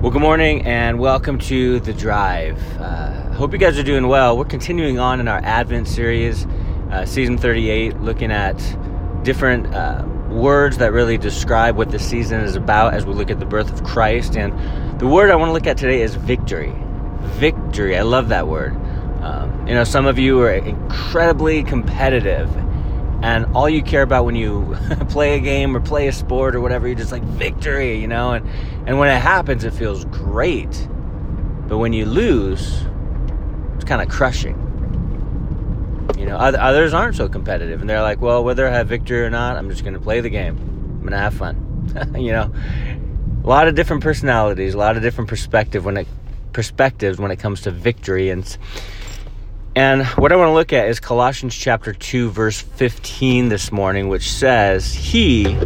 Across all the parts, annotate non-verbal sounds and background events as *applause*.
Well, good morning and welcome to The Drive. Uh, hope you guys are doing well. We're continuing on in our Advent series, uh, season 38, looking at different uh, words that really describe what the season is about as we look at the birth of Christ. And the word I want to look at today is victory. Victory. I love that word. Um, you know, some of you are incredibly competitive and all you care about when you *laughs* play a game or play a sport or whatever, you're just like victory, you know, and and when it happens, it feels great, but when you lose, it's kind of crushing. You know, others aren't so competitive, and they're like, well, whether I have victory or not, I'm just going to play the game. I'm going to have fun. *laughs* you know, a lot of different personalities, a lot of different perspective when it perspectives when it comes to victory and and what I want to look at is Colossians chapter 2, verse 15 this morning, which says, He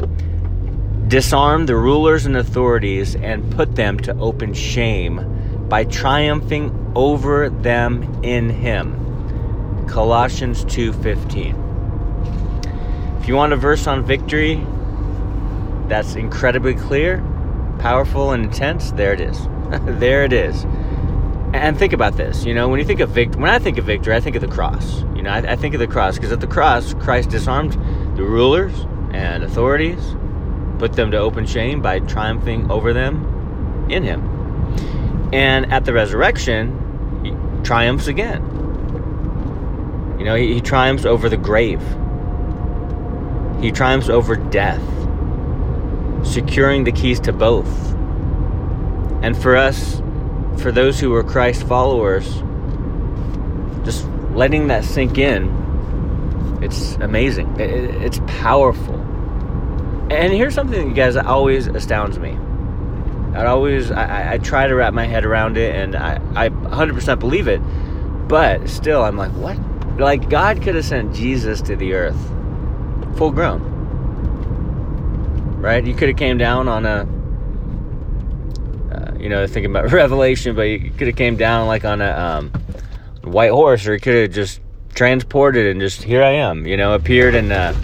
disarmed the rulers and authorities and put them to open shame by triumphing over them in him. Colossians 2:15. If you want a verse on victory that's incredibly clear, powerful and intense, there it is. *laughs* there it is. And think about this, you know, when you think of victory, when I think of victory, I think of the cross. You know, I, I think of the cross because at the cross, Christ disarmed the rulers and authorities, put them to open shame by triumphing over them in Him. And at the resurrection, He triumphs again. You know, He, he triumphs over the grave, He triumphs over death, securing the keys to both. And for us, for those who are Christ followers, just letting that sink in, it's amazing. it's powerful. And here's something, you guys, that always astounds me. I always, I, I try to wrap my head around it, and I, I 100% believe it. But still, I'm like, what? Like, God could have sent Jesus to the earth, full grown. Right? You could have came down on a you know, thinking about *laughs* Revelation, but he could have came down like on a um, white horse, or he could have just transported and just here I am, you know, appeared in a,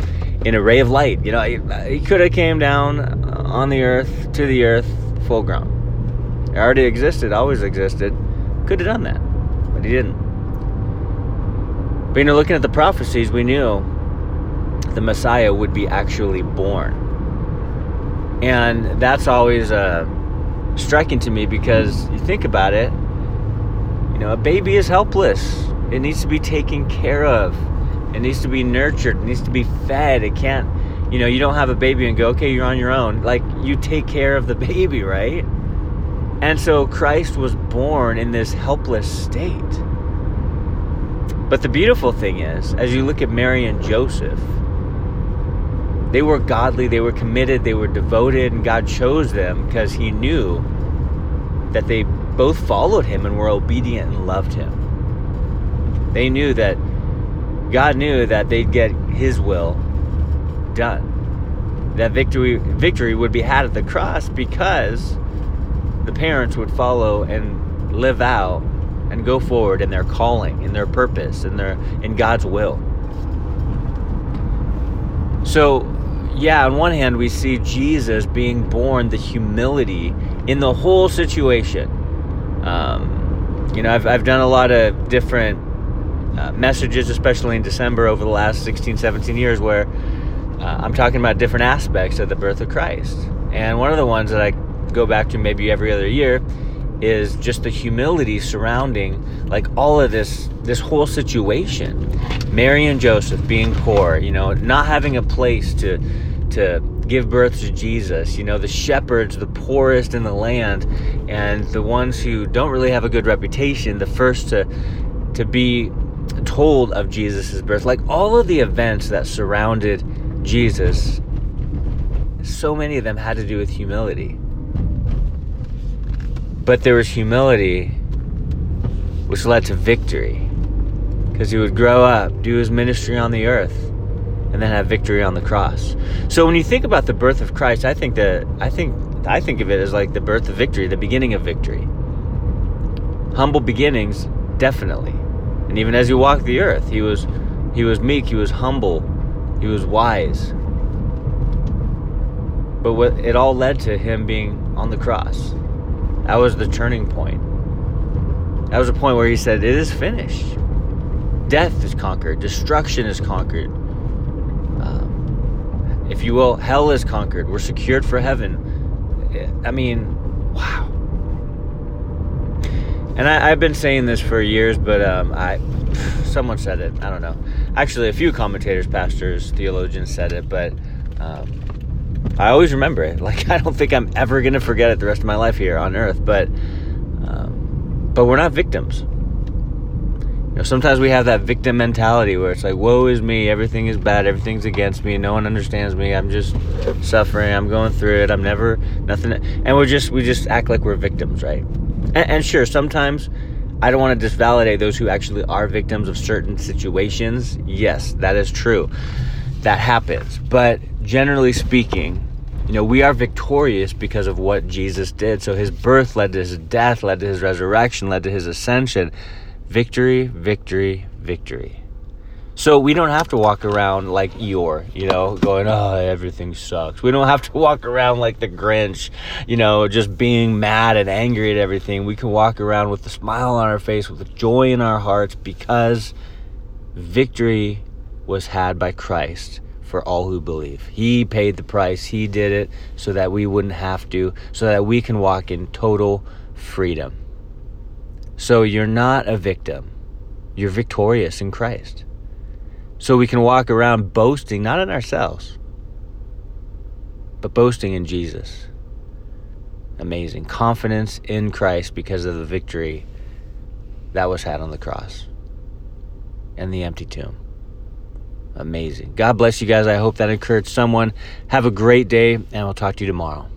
in a ray of light. You know, he, uh, he could have came down uh, on the earth to the earth full grown. It already existed, always existed. Could have done that, but he didn't. But you know, looking at the prophecies, we knew the Messiah would be actually born, and that's always a striking to me because you think about it, you know, a baby is helpless. It needs to be taken care of. It needs to be nurtured. It needs to be fed. It can't, you know, you don't have a baby and go, okay, you're on your own. Like, you take care of the *laughs* baby, right? And so Christ was born in this helpless state. But the beautiful thing is, as you look at Mary and Joseph, they were godly, they were committed, they were devoted, and God chose them because He knew that they both followed Him and were obedient and loved Him. They knew that God knew that they'd get His will done. That victory victory would be had at the cross because the parents would follow and live out and go forward in their calling, in their purpose, in their in God's will. So yeah, on one hand, we see Jesus being born the humility in the whole situation. Um, you know, I've, I've done a lot of different uh, messages, especially in December over the last 16, 17 years, where uh, I'm talking about different aspects of the birth of Christ. And one of the ones that I go back to maybe every other year is just the humility surrounding like all of this this whole situation. Mary and joseph being poor you know not having a place to to give birth to jesus you know the shepherds the poorest in the land and the ones who don't really have a good reputation the first to to be told of jesus' birth. Like all of the events that surrounded jesus so many of them had to do with humility but there was humility, which led to victory. Because he would grow up, do his ministry on the earth, and then have victory on the cross. So when you think about the birth of Christ, I think that I think I think of it as like the birth of victory, the beginning of victory. Humble beginnings, definitely. And even as he walked the earth, he was he was meek, he was humble, he was wise. But what it all led to him being on the cross That was the turning point. That was a point where he said, It is finished. Death is conquered, destruction is conquered. Um, if you will, hell is conquered. We're secured for heaven. I mean, wow. And I, have been saying this for years, but um, I, *sighs* someone said it. I don't know. Actually, a few commentators, pastors, theologians said it, but um, I always remember it. *laughs* Like I don't think I'm ever gonna forget it the rest of my life here on Earth. But um, but we're not victims. You know, sometimes we have that victim mentality where it's like, "Woe is me! Everything is bad. Everything's against me. No one understands me. I'm just suffering. I'm going through it. I'm never nothing." And we're just we just act like we're victims, right? And, and sure, sometimes I don't want to disvalidate those who actually are victims of certain situations. Yes, that is true. That happens. But generally speaking, you know, we are victorious because of what Jesus did. So his birth led to his death, led to his resurrection, led to his ascension. Victory, victory, victory. So we don't have to walk around like Eeyore, you know, going, oh, everything sucks. We don't have to *laughs* walk around like the Grinch, you know, just being mad and angry at everything. We can walk around with a smile on our face, with joy in our hearts, because victory was had by Christ for all who believe. He paid the price, He did it so that we wouldn't have to, so that we can walk in total freedom. So you're not a victim, you're victorious in Christ. So we can walk around boasting, not in ourselves, but boasting in Jesus. Amazing. Confidence in Christ because of the victory that was had on the cross and the empty tomb. Amazing. God bless you guys. I hope that encouraged someone. Have a great day, and I'll talk to you tomorrow.